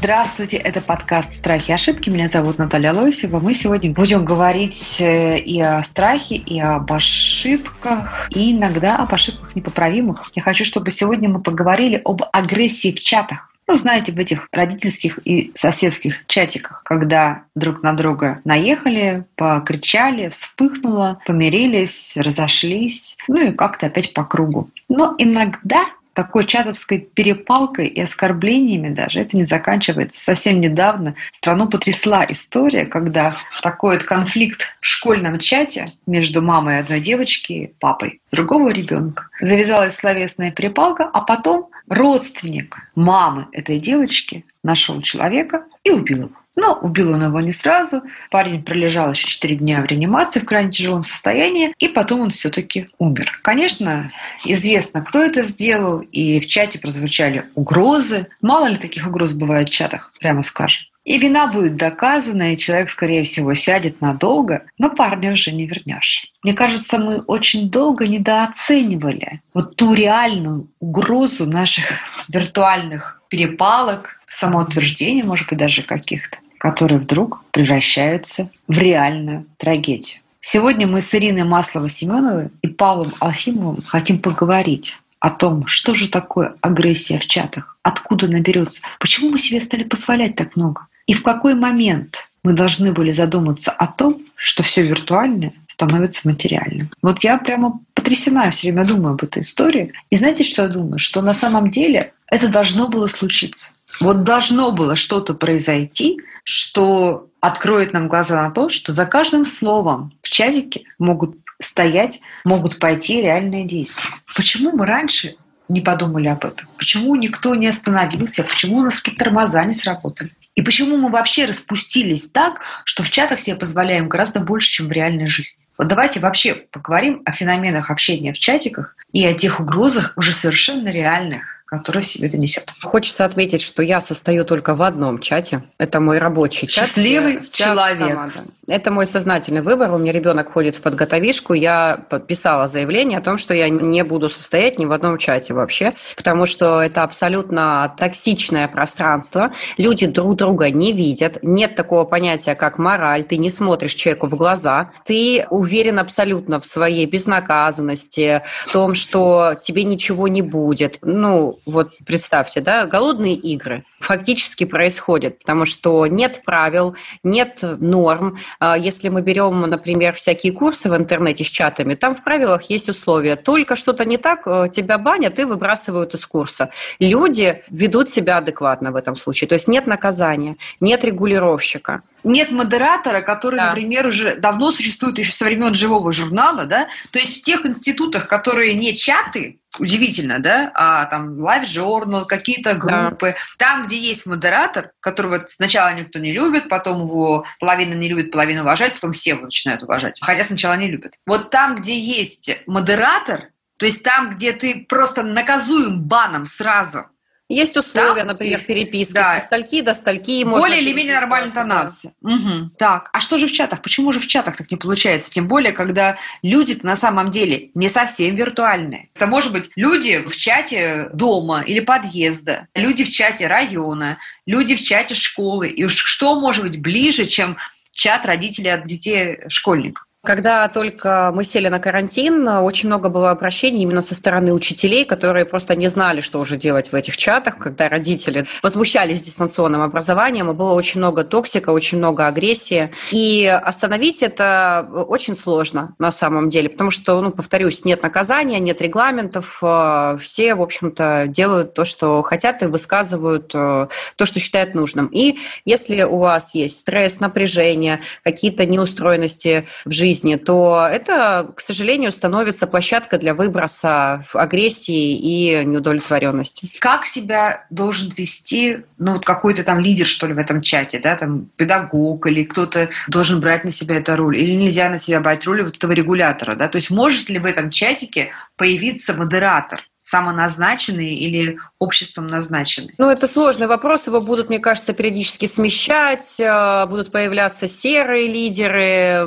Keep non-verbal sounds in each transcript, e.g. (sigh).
Здравствуйте, это подкаст «Страхи и ошибки». Меня зовут Наталья Лосева. Мы сегодня будем говорить э, и о страхе, и об ошибках, и иногда об ошибках непоправимых. Я хочу, чтобы сегодня мы поговорили об агрессии в чатах. Ну, знаете, в этих родительских и соседских чатиках, когда друг на друга наехали, покричали, вспыхнуло, помирились, разошлись, ну и как-то опять по кругу. Но иногда такой чатовской перепалкой и оскорблениями даже это не заканчивается. Совсем недавно страну потрясла история, когда такой вот конфликт в школьном чате между мамой одной девочки и папой другого ребенка. Завязалась словесная перепалка, а потом родственник мамы этой девочки нашел человека и убил его. Но убил он его не сразу. Парень пролежал еще 4 дня в реанимации в крайне тяжелом состоянии, и потом он все-таки умер. Конечно, известно, кто это сделал, и в чате прозвучали угрозы. Мало ли таких угроз бывает в чатах, прямо скажем. И вина будет доказана, и человек, скорее всего, сядет надолго, но парня уже не вернешь. Мне кажется, мы очень долго недооценивали вот ту реальную угрозу наших (laughs) виртуальных перепалок, самоутверждения, может быть, даже каких-то которые вдруг превращаются в реальную трагедию. Сегодня мы с Ириной Масловой-Семеновой и Павлом Алфимовым хотим поговорить о том, что же такое агрессия в чатах, откуда она берется, почему мы себе стали позволять так много, и в какой момент мы должны были задуматься о том, что все виртуальное становится материальным. Вот я прямо потрясена, все время думаю об этой истории. И знаете, что я думаю? Что на самом деле это должно было случиться. Вот должно было что-то произойти, что откроет нам глаза на то, что за каждым словом в чатике могут стоять, могут пойти реальные действия. Почему мы раньше не подумали об этом? Почему никто не остановился? Почему у нас какие-то тормоза не сработали? И почему мы вообще распустились так, что в чатах себе позволяем гораздо больше, чем в реальной жизни? Вот давайте вообще поговорим о феноменах общения в чатиках и о тех угрозах уже совершенно реальных, который себе это несет. Хочется отметить, что я состою только в одном чате. Это мой рабочий чат. Счастливый человек. Команда. Это мой сознательный выбор. У меня ребенок ходит в подготовишку. Я подписала заявление о том, что я не буду состоять ни в одном чате вообще, потому что это абсолютно токсичное пространство. Люди друг друга не видят. Нет такого понятия, как мораль. Ты не смотришь человеку в глаза. Ты уверен абсолютно в своей безнаказанности, в том, что тебе ничего не будет. Ну, вот представьте, да, голодные игры фактически происходят, потому что нет правил, нет норм. А если мы берем, например, всякие курсы в интернете с чатами, там в правилах есть условия. Только что-то не так, э, тебя банят и выбрасывают из курса. Люди ведут себя адекватно в этом случае. То есть нет наказания, нет регулировщика. Нет модератора, который, да. например, уже давно существует еще со времен живого журнала, да? То есть в тех институтах, которые не чаты, удивительно, да, а там Live Journal, какие-то группы, да. там, где есть модератор, которого сначала никто не любит, потом его половина не любит, половина уважает, потом все его начинают уважать, хотя сначала не любят. Вот там, где есть модератор, то есть там, где ты просто наказуем баном сразу, есть условия, да? например, переписки да. со стальки до стальки. Более или менее нормальная интонация. Да. Угу. Так, а что же в чатах? Почему же в чатах так не получается? Тем более, когда люди на самом деле не совсем виртуальные. Это может быть люди в чате дома или подъезда, люди в чате района, люди в чате школы. И уж что может быть ближе, чем чат родителей от детей школьников? Когда только мы сели на карантин, очень много было обращений именно со стороны учителей, которые просто не знали, что уже делать в этих чатах, когда родители возмущались дистанционным образованием, и было очень много токсика, очень много агрессии. И остановить это очень сложно на самом деле, потому что, ну, повторюсь, нет наказания, нет регламентов, э, все, в общем-то, делают то, что хотят и высказывают э, то, что считают нужным. И если у вас есть стресс, напряжение, какие-то неустроенности в жизни, жизни, то это, к сожалению, становится площадкой для выброса агрессии и неудовлетворенности. Как себя должен вести ну, какой-то там лидер, что ли, в этом чате, да, там педагог или кто-то должен брать на себя эту роль, или нельзя на себя брать роль вот этого регулятора, да, то есть может ли в этом чатике появиться модератор, самоназначенные или обществом назначенные? Ну, это сложный вопрос. Его будут, мне кажется, периодически смещать, э, будут появляться серые лидеры.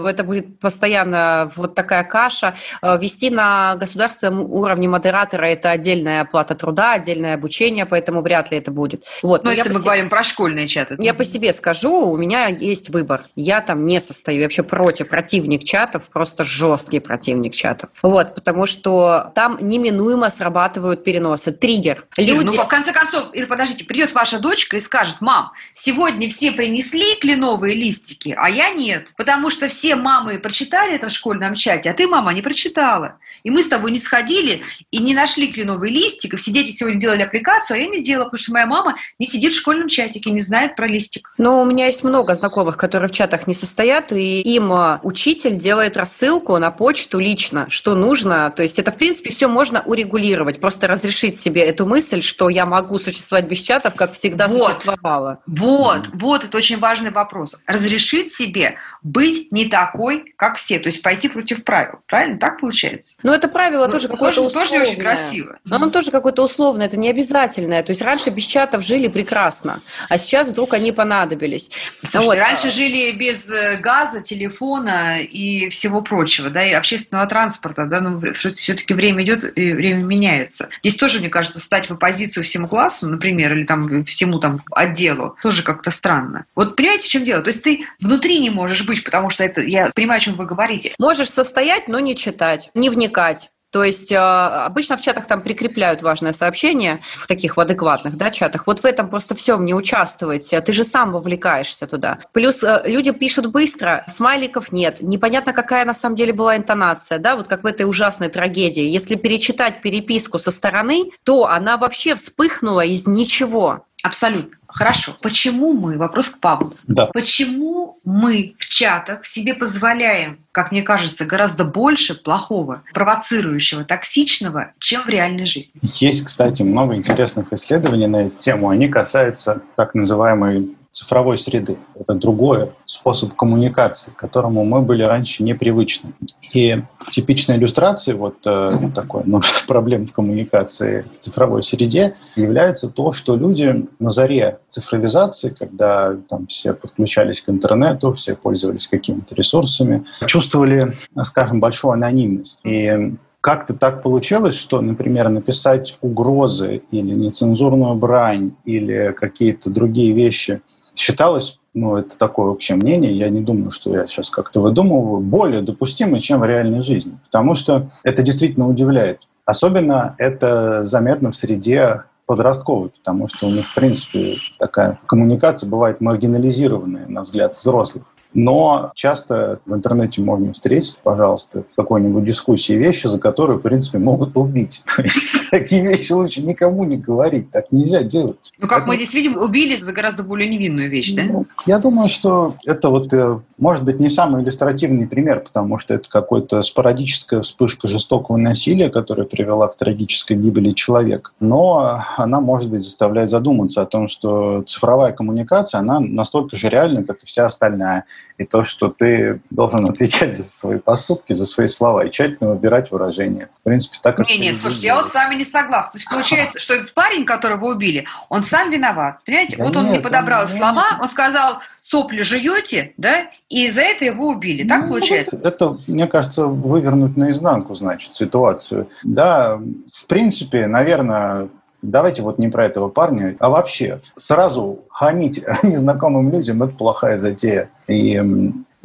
Это будет постоянно вот такая каша. Э, вести на государственном уровне модератора – это отдельная оплата труда, отдельное обучение, поэтому вряд ли это будет. Вот. Ну, если мы себе... говорим про школьные чаты. Я по себе скажу, у меня есть выбор. Я там не состою. Я вообще против противник чатов, просто жесткий противник чатов. Вот, потому что там неминуемо срабатывают переносы. Триггер. Люди... Ну, в конце концов, Ир, подождите, придет ваша дочка и скажет, мам, сегодня все принесли кленовые листики, а я нет, потому что все мамы прочитали это в школьном чате, а ты, мама, не прочитала. И мы с тобой не сходили и не нашли кленовый листик, и все дети сегодня делали аппликацию, а я не делала, потому что моя мама не сидит в школьном чатике, не знает про листик. Ну, у меня есть много знакомых, которые в чатах не состоят, и им а, учитель делает рассылку на почту лично, что нужно. То есть это, в принципе, все можно урегулировать, просто разрешить себе эту мысль, что я могу существовать без чатов, как всегда вот, существовала. Вот, вот, это очень важный вопрос. Разрешить себе быть не такой, как все, то есть пойти против правил. Правильно? Так получается? Ну, это правило ну, тоже какое-то условное. Тоже очень красиво. Но оно тоже какое-то условное, это не обязательное. То есть раньше без чатов жили прекрасно, а сейчас вдруг они понадобились. Слушайте, вот. раньше жили без э, газа, телефона и всего прочего, да, и общественного транспорта, да, ну, все-таки время идет и время меняется. Здесь тоже, мне кажется, стать в оппозицию всему классу, например, или там всему там отделу, тоже как-то странно. Вот понимаете, в чем дело? То есть ты внутри не можешь быть, потому что это, я понимаю, о чем вы говорите. Можешь состоять, но не читать, не вникать. То есть а, обычно в чатах там прикрепляют важное сообщение, в таких в адекватных да, чатах. Вот в этом просто всем не участвуйте, ты же сам вовлекаешься туда. Плюс э, люди пишут быстро, смайликов нет, непонятно, какая на самом деле была интонация, да, вот как в этой ужасной трагедии. Если перечитать переписку со стороны, то она вообще вспыхнула из ничего. Абсолютно. Хорошо. Почему мы, вопрос к Павлу, да. почему мы в чатах себе позволяем, как мне кажется, гораздо больше плохого, провоцирующего, токсичного, чем в реальной жизни? Есть, кстати, много интересных исследований на эту тему. Они касаются так называемой цифровой среды. Это другой способ коммуникации, к которому мы были раньше непривычны. И типичной иллюстрацией вот э, такой ну, (laughs) проблем в коммуникации в цифровой среде является то, что люди на заре цифровизации, когда там все подключались к интернету, все пользовались какими-то ресурсами, чувствовали, скажем, большую анонимность. И как-то так получилось, что, например, написать угрозы или нецензурную брань или какие-то другие вещи считалось, ну, это такое общее мнение, я не думаю, что я сейчас как-то выдумываю, более допустимо, чем в реальной жизни. Потому что это действительно удивляет. Особенно это заметно в среде подростковой, потому что у них, в принципе, такая коммуникация бывает маргинализированная, на взгляд взрослых. Но часто в интернете можно встретить, пожалуйста, в какой-нибудь дискуссии вещи, за которые, в принципе, могут убить. (laughs) То есть такие вещи лучше никому не говорить. Так нельзя делать. Ну, как это... мы здесь видим, убили за гораздо более невинную вещь, да? Ну, я думаю, что это вот, э, может быть, не самый иллюстративный пример, потому что это какая-то спорадическая вспышка жестокого насилия, которая привела к трагической гибели человека. Но она, может быть, заставляет задуматься о том, что цифровая коммуникация, она настолько же реальна, как и вся остальная и то, что ты должен (laughs) отвечать за свои поступки, за свои слова и тщательно выбирать выражения. В принципе, так как... Не, нет, слушайте, я вот с вами не согласна. То есть получается, что этот парень, которого убили, он сам виноват. Понимаете? Да вот он нет, не подобрал нет. слова, он сказал, сопли жуете, да, и за это его убили. Так ну, получается? Это, мне кажется, вывернуть наизнанку, значит, ситуацию. Да, в принципе, наверное, Давайте вот не про этого парня, а вообще сразу хамить (laughs) незнакомым людям – это плохая затея. И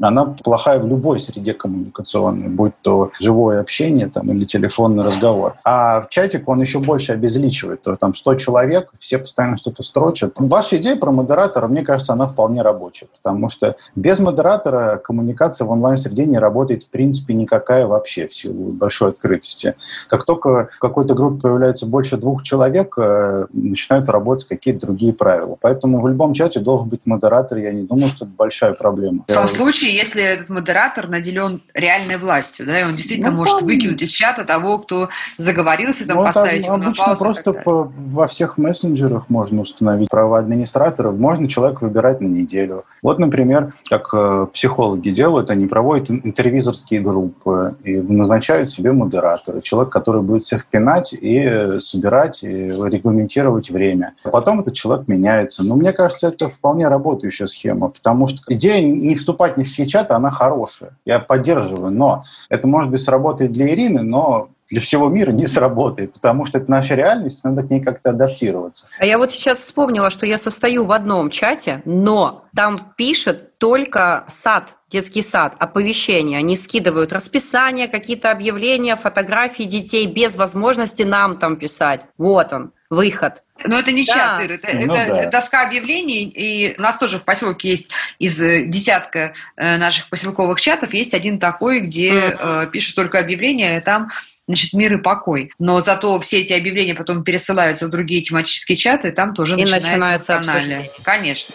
она плохая в любой среде коммуникационной, будь то живое общение там, или телефонный разговор. А в чатик он еще больше обезличивает. То, там 100 человек, все постоянно что-то строчат. Ваша идея про модератора, мне кажется, она вполне рабочая, потому что без модератора коммуникация в онлайн-среде не работает в принципе никакая вообще в силу большой открытости. Как только в какой-то группе появляется больше двух человек, э, начинают работать какие-то другие правила. Поэтому в любом чате должен быть модератор. Я не думаю, что это большая проблема. В том случае, случае, если этот модератор наделен реальной властью, да, и он действительно Ну, может там- выкинуть из чата того, кто заговорился, там, Ну, поставить его на обычно паузу. и просто по- во всех мессенджерах можно установить права администратора. Можно человека выбирать на неделю. Вот, например, как э, психологи делают, они проводят ин- интервизорские группы и назначают себе модератора. Человек, который будет всех пинать и э, собирать, и регламентировать время. А потом этот человек меняется. Но мне кажется, это вполне работающая схема, потому что идея не вступать ни в чьи чаты, она хорошая. Я поддерживаю, но это, может быть, сработает для Ирины, но для всего мира не сработает, потому что это наша реальность, надо к ней как-то адаптироваться. А я вот сейчас вспомнила, что я состою в одном чате, но там пишет только сад, детский сад, оповещения. Они скидывают расписание, какие-то объявления, фотографии детей без возможности нам там писать. Вот он, выход. Но это не Да. чат, Ир, это, Ну это да. доска объявлений, и у нас тоже в поселке есть из э, десятка э, наших поселковых чатов, есть один такой, где э, пишут только объявления, и там значит, мир и покой. Но зато все эти объявления потом пересылаются в другие тематические чаты, и там тоже И начинается, начинается обсуждение. Конечно.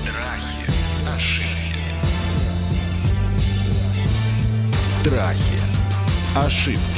Страхи, ошибки. Страхи. Ошибки.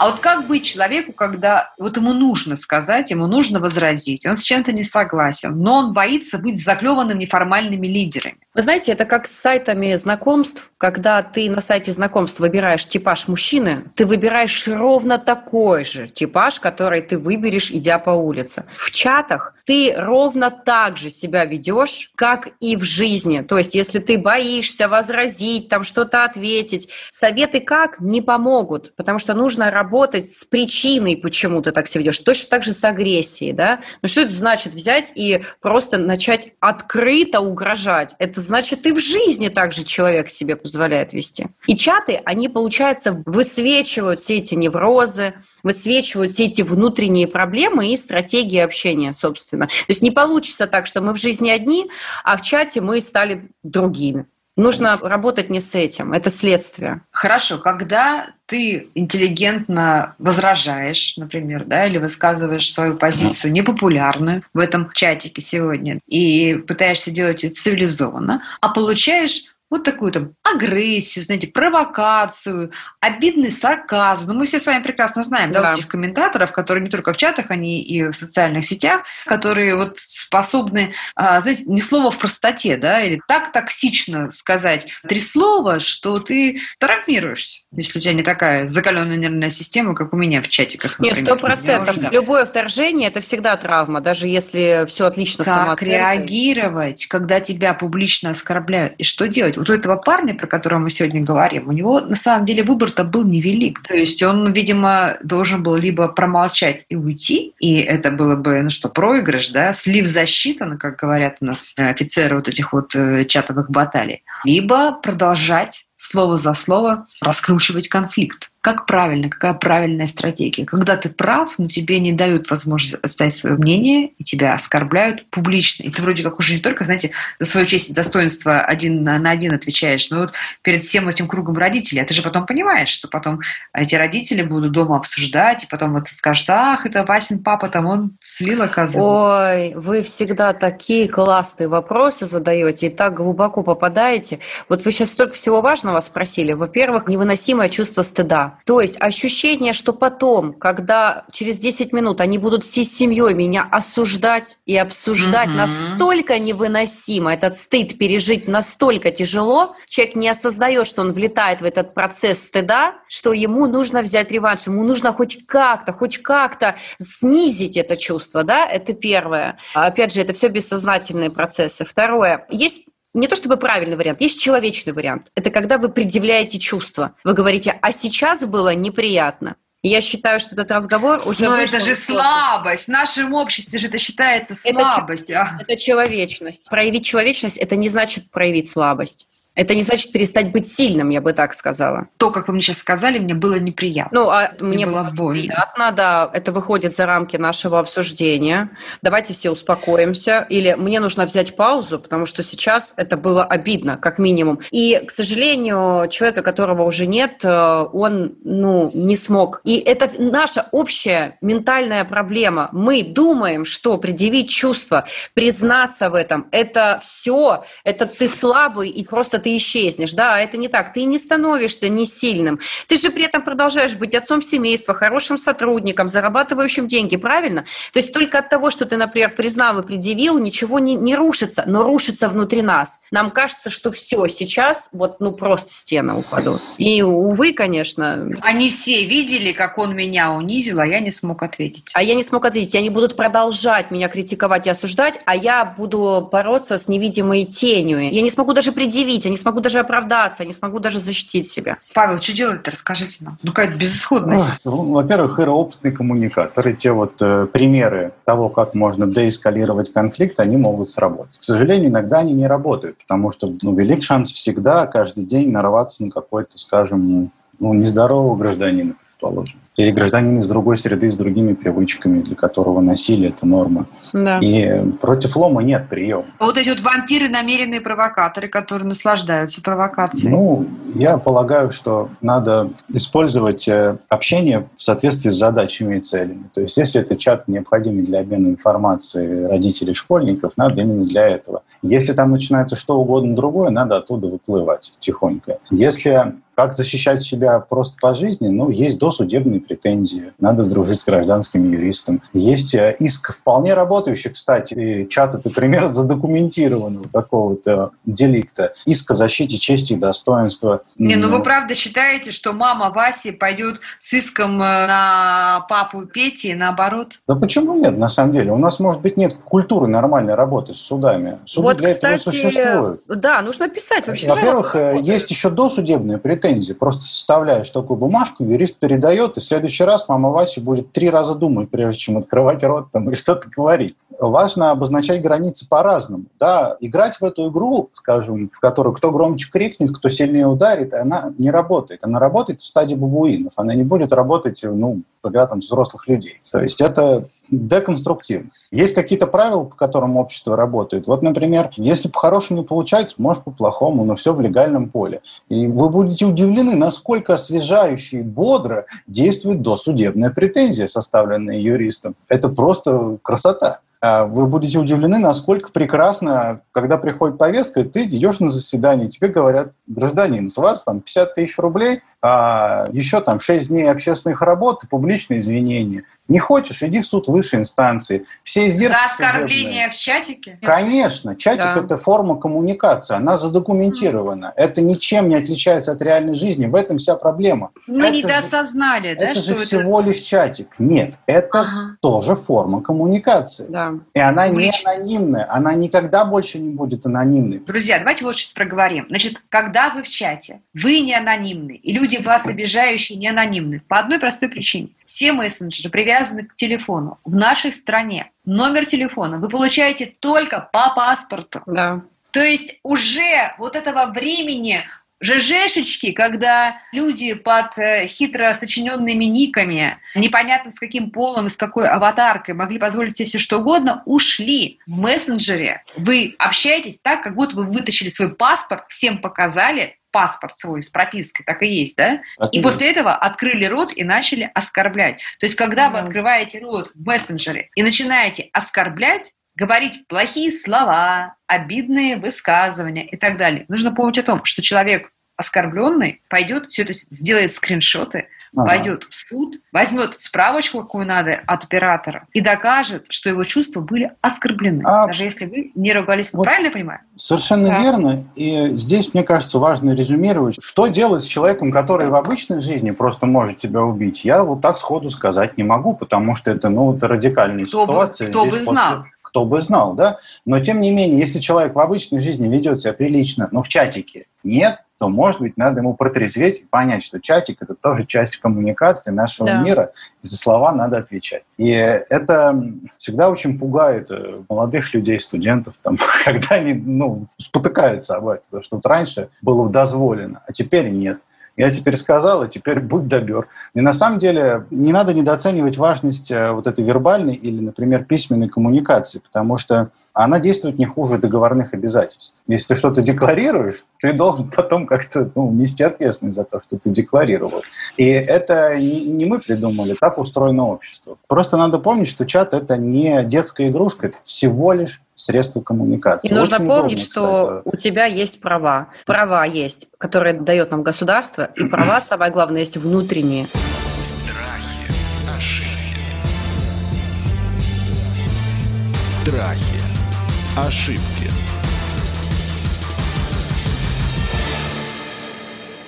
А вот как быть человеку, когда вот ему нужно сказать, ему нужно возразить, он с чем-то не согласен, но он боится быть заклеванным неформальными лидерами? Вы знаете, это как с сайтами знакомств, когда ты на сайте знакомств выбираешь типаж мужчины, ты выбираешь ровно такой же типаж, который ты выберешь, идя по улице. В чатах ты ровно так же себя ведешь, как и в жизни. То есть, если ты боишься возразить, там что-то ответить, советы как не помогут, потому что нужно работать с причиной, почему ты так себя ведешь. Точно так же с агрессией, да? Ну что это значит взять и просто начать открыто угрожать? Это значит, и в жизни также человек себе позволяет вести. И чаты, они, получается, высвечивают все эти неврозы, высвечивают все эти внутренние проблемы и стратегии общения, собственно. То есть не получится так, что мы в жизни одни, а в чате мы стали другими. Нужно работать не с этим, это следствие. Хорошо, когда ты интеллигентно возражаешь, например, да, или высказываешь свою позицию непопулярную в этом чатике сегодня, и пытаешься делать это цивилизованно, а получаешь вот такую там агрессию, знаете, провокацию, обидный сарказм. Ну, мы все с вами прекрасно знаем, да, Да. вот этих комментаторов, которые не только в чатах, они и в социальных сетях, которые вот способны, а, знаете, не слово в простоте, да, или так токсично сказать три слова, что ты травмируешься, если у тебя не такая закаленная нервная система, как у меня в чатиках. Нет, например. сто Я процентов. Любое вторжение – это всегда травма, даже если все отлично Как реагировать, когда тебя публично оскорбляют? И что делать? Вот у этого парня, про которого мы сегодня говорим, у него на самом деле выбор-то был невелик. То есть он, видимо, должен был либо промолчать и уйти, и это было бы, ну что, проигрыш, да, слив засчитан, как говорят у нас э, офицеры вот этих вот э, чатовых баталий, либо продолжать слово за слово раскручивать конфликт. Как правильно, какая правильная стратегия? Когда ты прав, но тебе не дают возможность оставить свое мнение, и тебя оскорбляют публично. И ты вроде как уже не только, знаете, за свою честь и достоинство один на, один отвечаешь, но вот перед всем этим кругом родителей. А ты же потом понимаешь, что потом эти родители будут дома обсуждать, и потом вот скажут, ах, это Васин папа, там он слил, оказывается. Ой, вы всегда такие классные вопросы задаете и так глубоко попадаете. Вот вы сейчас столько всего важного спросили. Во-первых, невыносимое чувство стыда. То есть ощущение, что потом, когда через 10 минут они будут всей семьей меня осуждать и обсуждать, Мгм. настолько невыносимо, этот стыд пережить настолько тяжело, человек не осознает, что он влетает в этот процесс стыда, что ему нужно взять реванш, ему нужно хоть как-то, хоть как-то снизить это чувство, да, это первое. Опять же, это все бессознательные процессы. Второе, есть не то чтобы правильный вариант, есть человечный вариант. Это когда вы предъявляете чувства. Вы говорите, а сейчас было неприятно. Я считаю, что этот разговор уже Но это же слабость. В нашем обществе же это считается Это слабостью. А. Это человечность. Проявить человечность – это не значит проявить слабость. Это не значит перестать быть сильным, я бы так сказала. То, как вы мне сейчас сказали, мне было неприятно. Ну, а мне, Мне было было больно. приятно, да, это выходит за рамки нашего обсуждения. Давайте все успокоимся. Или мне нужно взять паузу, потому что сейчас это было обидно, как минимум. И, к сожалению, человека, которого уже нет, э, он, ну, не смог. И это наша общая ментальная проблема. Мы думаем, что предъявить чувства, признаться в этом, это все, это ты слабый, и просто ты исчезнешь. Да, это не так. Ты не становишься не сильным. Ты же при этом продолжаешь быть отцом семейства, хорошим сотрудником, зарабатывающим деньги, правильно? То есть только от того, что ты, например, признал и предъявил, ничего не, не рушится, но рушится внутри нас. Нам кажется, что все, сейчас вот ну просто стены упадут. И, увы, конечно, Они все видели, как он меня унизил, а я не смог ответить. а я не смог ответить. Они будут продолжать меня критиковать и осуждать, а я буду бороться с невидимой тенью. Я не смогу даже предъявить, я не смогу даже оправдаться, я не смогу даже защитить себя. Павел, что делать-то? Расскажите нам. Ну, какая-то безысходность. Ой, ну, Во-первых, Ира опытный коммуникатор, и те вот э, примеры того, как можно деэскалировать конфликт, они могут сработать. К сожалению, иногда они не работают, потому что ну, велик шанс всегда каждый день нарваться на какой-то, скажем, ну, нездорового гражданина, предположим. Или гражданин из другой среды с другими привычками, для которого насилие – это норма. Да. И против лома нет приема. Вот эти вот вампиры, намеренные провокаторы, которые наслаждаются провокацией. Ну, я полагаю, что надо использовать э, общение в соответствии с задачами и целями. То есть, если это чат необходимый для обмена информацией родителей школьников, надо именно для этого. Если там начинается что угодно другое, надо оттуда выплывать тихонько. Если как защищать себя просто по жизни, ну, есть досудебные претензии, надо дружить с гражданским юристом. Есть э, иск вполне работающий, кстати, и чат это пример (laughs) задокументированного какого-то деликта. Иск о защите чести и достоинства. Не, ну вы правда считаете, что мама Васи пойдет с иском э, на папу Пети и наоборот? Да почему нет, на самом деле? У нас, может быть, нет культуры нормальной работы с судами. Суды вот, для кстати, этого существуют. да, нужно писать вообще. Во-первых, э, есть еще досудебные претензии. Просто составляешь такую бумажку, юрист передает, и в следующий раз мама Вася будет три раза думать, прежде чем открывать рот там, и что-то говорить. Важно обозначать границы по-разному. Да, играть в эту игру, скажем, в которую кто громче крикнет, кто сильнее ударит, она не работает. Она работает в стадии бабуинов. Она не будет работать, ну, когда там взрослых людей. То есть это деконструктивно. Есть какие-то правила, по которым общество работает. Вот, например, если по-хорошему не получается, может по-плохому, но все в легальном поле. И вы будете удивлены, насколько освежающе и бодро действует досудебная претензия, составленная юристом. Это просто красота. А Вы будете удивлены, насколько прекрасно, когда приходит повестка, ты идешь на заседание, тебе говорят, гражданин, с вас там 50 тысяч рублей, а еще там 6 дней общественных работ и публичные извинения. Не хочешь, иди в суд высшей инстанции. Все издержки За судебные. оскорбление в чатике? Конечно, чатик Да. это форма коммуникации, она задокументирована. Это ничем не отличается от реальной жизни. В этом вся проблема. Мы Это же- недосознали, да, это что же всего лишь чатик. Нет, это Ага. тоже форма коммуникации. Да. И она не Публично. анонимная, она никогда больше не будет анонимной. Друзья, давайте вот сейчас проговорим. Значит, когда вы в чате, вы не анонимны, и люди вас обижающие не анонимны. По одной простой причине. Все мессенджеры привязаны к телефону. В нашей стране номер телефона вы получаете только по паспорту. Да. То есть уже вот этого времени ЖЖшечки, когда люди под э, хитро сочиненными никами, непонятно с каким полом и с какой аватаркой могли позволить себе все что угодно, ушли в мессенджере. Вы общаетесь так, как будто вы вытащили свой паспорт, всем показали паспорт свой с пропиской, так и есть, да? Так И после этого открыли рот и начали оскорблять. То есть, когда вы Да. открываете рот в мессенджере и начинаете оскорблять, говорить плохие слова, обидные высказывания и так далее, нужно помнить о том, что человек оскорбленный пойдет, все это сделает скриншоты, Ага. пойдет в суд, возьмет справочку, какую надо от оператора, и докажет, что его чувства были оскорблены. А- Даже если вы не ругались. Вот- Правильно я понимаю? Совершенно Да. верно. И здесь, мне кажется, важно резюмировать, что делать с человеком, который в обычной жизни просто может тебя убить. Я вот так сходу сказать не могу, потому что это, ну, это радикальная Кто бы- ситуация. кто Здесь бы после- знал. Кто бы знал, да? Но, тем не менее, если человек в обычной жизни ведет себя прилично, но в чатике нет, то, может быть, надо ему протрезветь и понять, что чатик – это тоже часть коммуникации нашего Да. мира, и за слова надо отвечать. И это всегда очень пугает э, молодых людей, студентов, там, (laughs) когда они ну, спотыкаются об этом, потому что вот раньше было дозволено, а теперь нет. Я теперь сказал, и теперь будь добер. И на самом деле не надо недооценивать важность э, вот этой вербальной или, например, письменной коммуникации, потому что она действует не хуже договорных обязательств. Если ты что-то декларируешь, ты должен потом как-то ну, нести ответственность за то, что ты декларировал. И это не, не мы придумали, так устроено общество. Просто надо помнить, что чат – это не детская игрушка, это всего лишь средство коммуникации. И нужно Очень помнить, удобно, что кстати. у тебя есть права. Права есть, которые дает нам государство, и права, самое главное, есть внутренние. Страхи, ошибки. Страхи. Ошибки.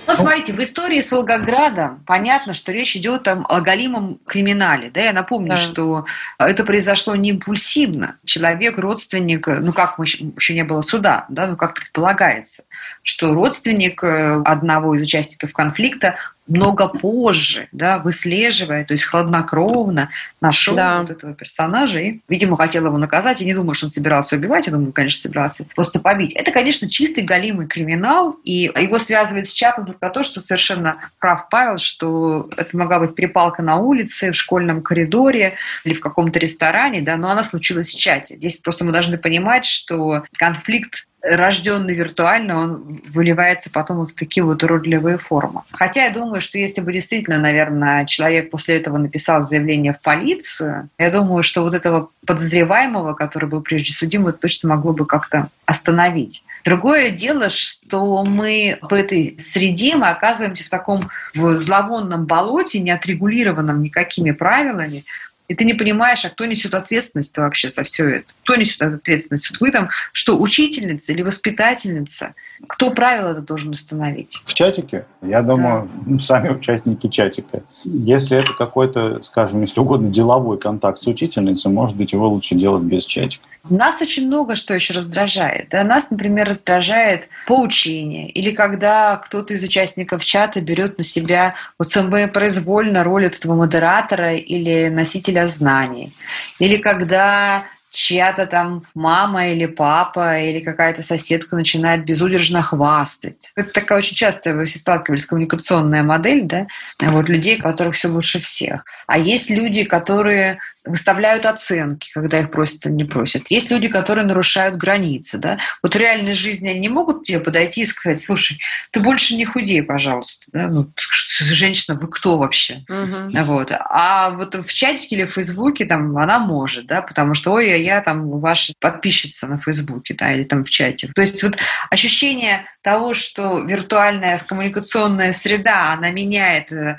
Ну, смотрите, в истории с Волгоградом понятно, что речь идет там о галимом криминале. Да, я напомню, Да. что это произошло не импульсивно. Человек, родственник, ну как мы еще еще не было суда, да, ну как предполагается, что родственник э, одного из участников конфликта много позже, да, выслеживая, то есть хладнокровно нашел Да. вот этого персонажа и, видимо, хотел его наказать. Я не думаю, что он собирался убивать, я думаю, конечно, собирался просто побить. Это, конечно, чистый галимый криминал, и его связывает с чатом только то, что совершенно прав Павел, что это могла быть перепалка на улице, в школьном коридоре или в каком-то ресторане, да, но она случилась в чате. Здесь просто мы должны понимать, что конфликт рожденный виртуально, он выливается потом в такие вот уродливые формы. Хотя я думаю, что если бы действительно, наверное, человек после этого написал заявление в полицию, я думаю, что вот этого подозреваемого, который был прежде судим, это точно могло бы как-то остановить. Другое дело, что мы в этой среде мы оказываемся в таком в зловонном болоте, не отрегулированном никакими правилами, и ты не понимаешь, а кто несет ответственность вообще за все это? Кто несет ответственность? Вот вы там что, учительница или воспитательница? Кто правила это должен установить? В чатике, я думаю, ну, сами участники чатика. Если это какой-то, скажем, если угодно, деловой контакт с учительницей, может быть, его лучше делать без чатика. Нас очень много что еще раздражает. Да? Нас, например, раздражает поучение. Или когда кто-то из участников чата берет на себя вот самое произвольно роль этого модератора или носителя знаний. Или когда чья-то там мама или папа или какая-то соседка начинает безудержно хвастать. Это такая очень частая, вы все сталкивались, коммуникационная модель, да, вот людей, которых все лучше всех. А есть люди, которые выставляют оценки, когда их просят или не просят. Есть люди, которые нарушают границы. Да? Вот в реальной жизни они не могут тебе подойти и сказать, слушай, ты больше не худей, пожалуйста. Да? Ну, женщина, вы кто вообще? Мгм. Вот. А вот в чатике или в Фейсбуке там она может, да, потому что, ой, а я там ваша подписчица на Фейсбуке, да, или там в чате. То есть вот ощущение того, что виртуальная коммуникационная среда, она меняет э,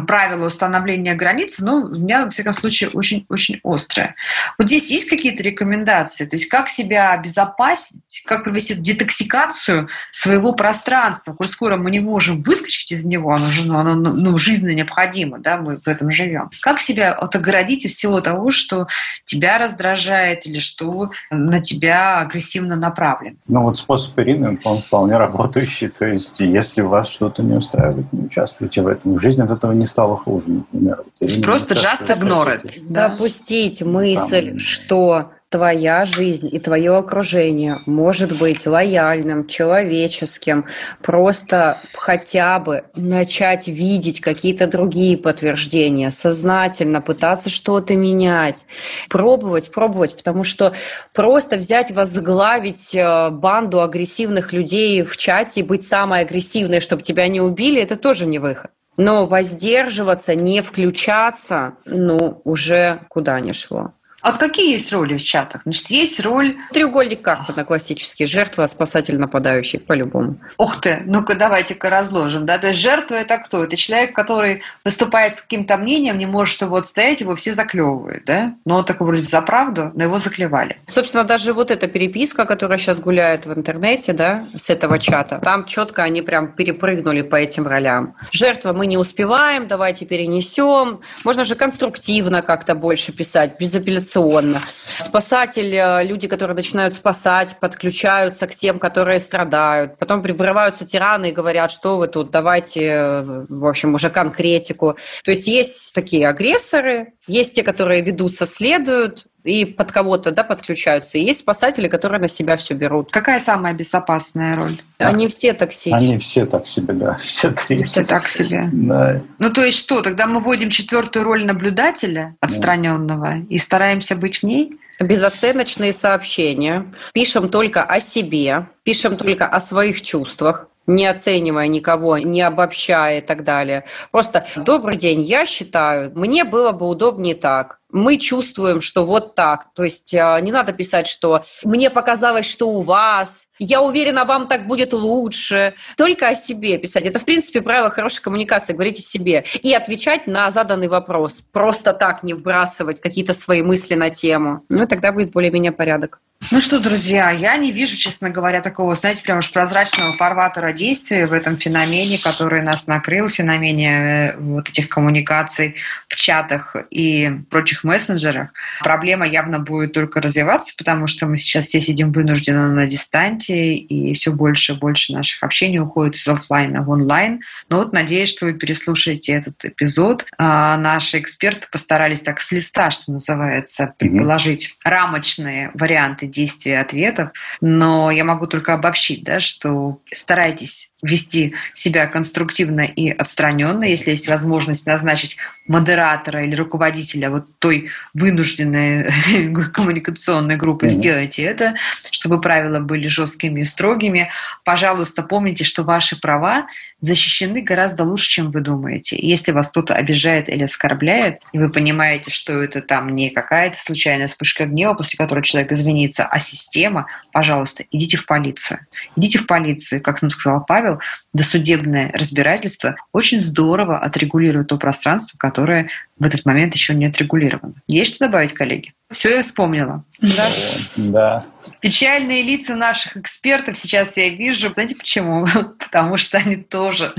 правила установления границ, ну, у меня, во всяком случае, очень-очень острое. Вот здесь есть какие-то рекомендации? То есть как себя обезопасить, как провести детоксикацию своего пространства, коль скоро мы не можем выскочить из него, оно, же, ну, оно ну, жизненно необходимо, да, мы в этом живем. Как себя вот оградить из всего того, что тебя раздражает или что на тебя агрессивно направлен? Ну вот способ Ирины, он вполне работающий. То есть если вас что-то не устраивает, не участвуйте в этом. Жизнь от этого не стала хуже, например. Вот То есть Ирина просто не just ignore it. Да. Допустить мысль, Там- что твоя жизнь и твое окружение может быть лояльным, человеческим, просто хотя бы начать видеть какие-то другие подтверждения, сознательно пытаться что-то менять, пробовать, пробовать, потому что просто взять, возглавить э, банду агрессивных людей в чате и быть самой агрессивной, чтобы тебя не убили, это тоже не выход. Но воздерживаться, не включаться, ну, уже куда ни шло. А какие есть роли в чатах? Значит, есть роль... Треугольник Карпмана классический. Жертва, спасатель, нападающий, по-любому. Ух ты, ну-ка давайте-ка разложим. Да? То есть жертва это кто? Это человек, который выступает с каким-то мнением, не может его отстоять, его все заклевывают. Да? Но он такой вроде за правду, но его заклевали. Собственно, даже вот эта переписка, которая сейчас гуляет в интернете, да, с этого чата, там четко они прям перепрыгнули по этим ролям. Жертва мы не успеваем, давайте перенесем. Можно же конструктивно как-то больше писать, безапелляционно коммуникационно. Спасатель, э, люди, которые начинают спасать, подключаются к тем, которые страдают. Потом вырываются тираны и говорят, что вы тут, давайте, э, в общем, уже конкретику. То есть есть такие агрессоры, есть те, которые ведутся, следуют, и под кого-то да, подключаются. И есть спасатели, которые на себя все берут. Какая самая безопасная роль? Они все токсичны. Они все так себе, да. (laughs) Все три. Все так себе. Да. Ну, то есть что, тогда мы вводим четвертую роль наблюдателя отстраненного и стараемся быть в ней? Безоценочные сообщения. Пишем только о себе, пишем только о своих чувствах, не оценивая никого, не обобщая и так далее. Просто «добрый день, я считаю, мне было бы удобнее так» мы чувствуем, что вот так. То есть а, не надо писать, что мне показалось, что у вас, я уверена, вам так будет лучше. Только о себе писать. Это, в принципе, правило хорошей коммуникации. Говорить о себе. И отвечать на заданный вопрос. Просто так не вбрасывать какие-то свои мысли на тему. Ну, тогда будет более-менее порядок. Ну что, друзья, я не вижу, честно говоря, такого, знаете, прям уж прозрачного фарватера действия в этом феномене, который нас накрыл, феномене э, вот этих коммуникаций в чатах и прочих мессенджерах. Проблема явно будет только развиваться, потому что мы сейчас все сидим вынужденно на дистанции, и все больше и больше наших общений уходит из офлайна в онлайн. Но вот надеюсь, что вы переслушаете этот эпизод. А, наши эксперты постарались так с листа, что называется, предложить рамочные варианты действий и ответов, но я могу только обобщить, да, что старайтесь вести себя конструктивно и отстраненно, если есть возможность назначить модератора или руководителя вот той вынужденной (laughs) коммуникационной группы, mm-hmm. сделайте это, чтобы правила были жесткими и строгими. Пожалуйста, помните, что ваши права защищены гораздо лучше, чем вы думаете. Если вас кто-то обижает или оскорбляет, и вы понимаете, что это там не какая-то случайная вспышка гнева, после которой человек извинится, а система, пожалуйста, идите в полицию. Идите в полицию, как нам сказал Павел, правил, досудебное разбирательство очень здорово отрегулирует то пространство, которое в этот момент еще не отрегулировано. Есть что добавить, коллеги? Все я вспомнила. Да? да. Печальные лица наших экспертов сейчас я вижу. Знаете почему? (laughs) Потому что они тоже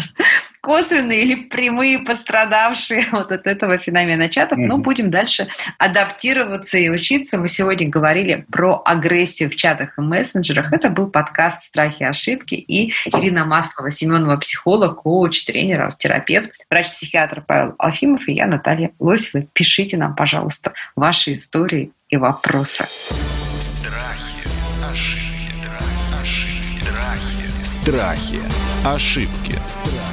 косвенные или прямые пострадавшие (laughs) вот от этого феномена чатов. Mm-hmm. Но будем дальше адаптироваться и учиться. Мы сегодня говорили про агрессию в чатах и мессенджерах. Это был подкаст «Страхи и ошибки» и Ирина Маслова, Семенова, психолог, коуч, тренер, терапевт, врач-психиатр Павел Алфимов и я, Наталья Лосева. Пишите нам, пожалуйста, ваши истории и вопросы. Страхи, ошибки, ошибки, страхи, ошибки.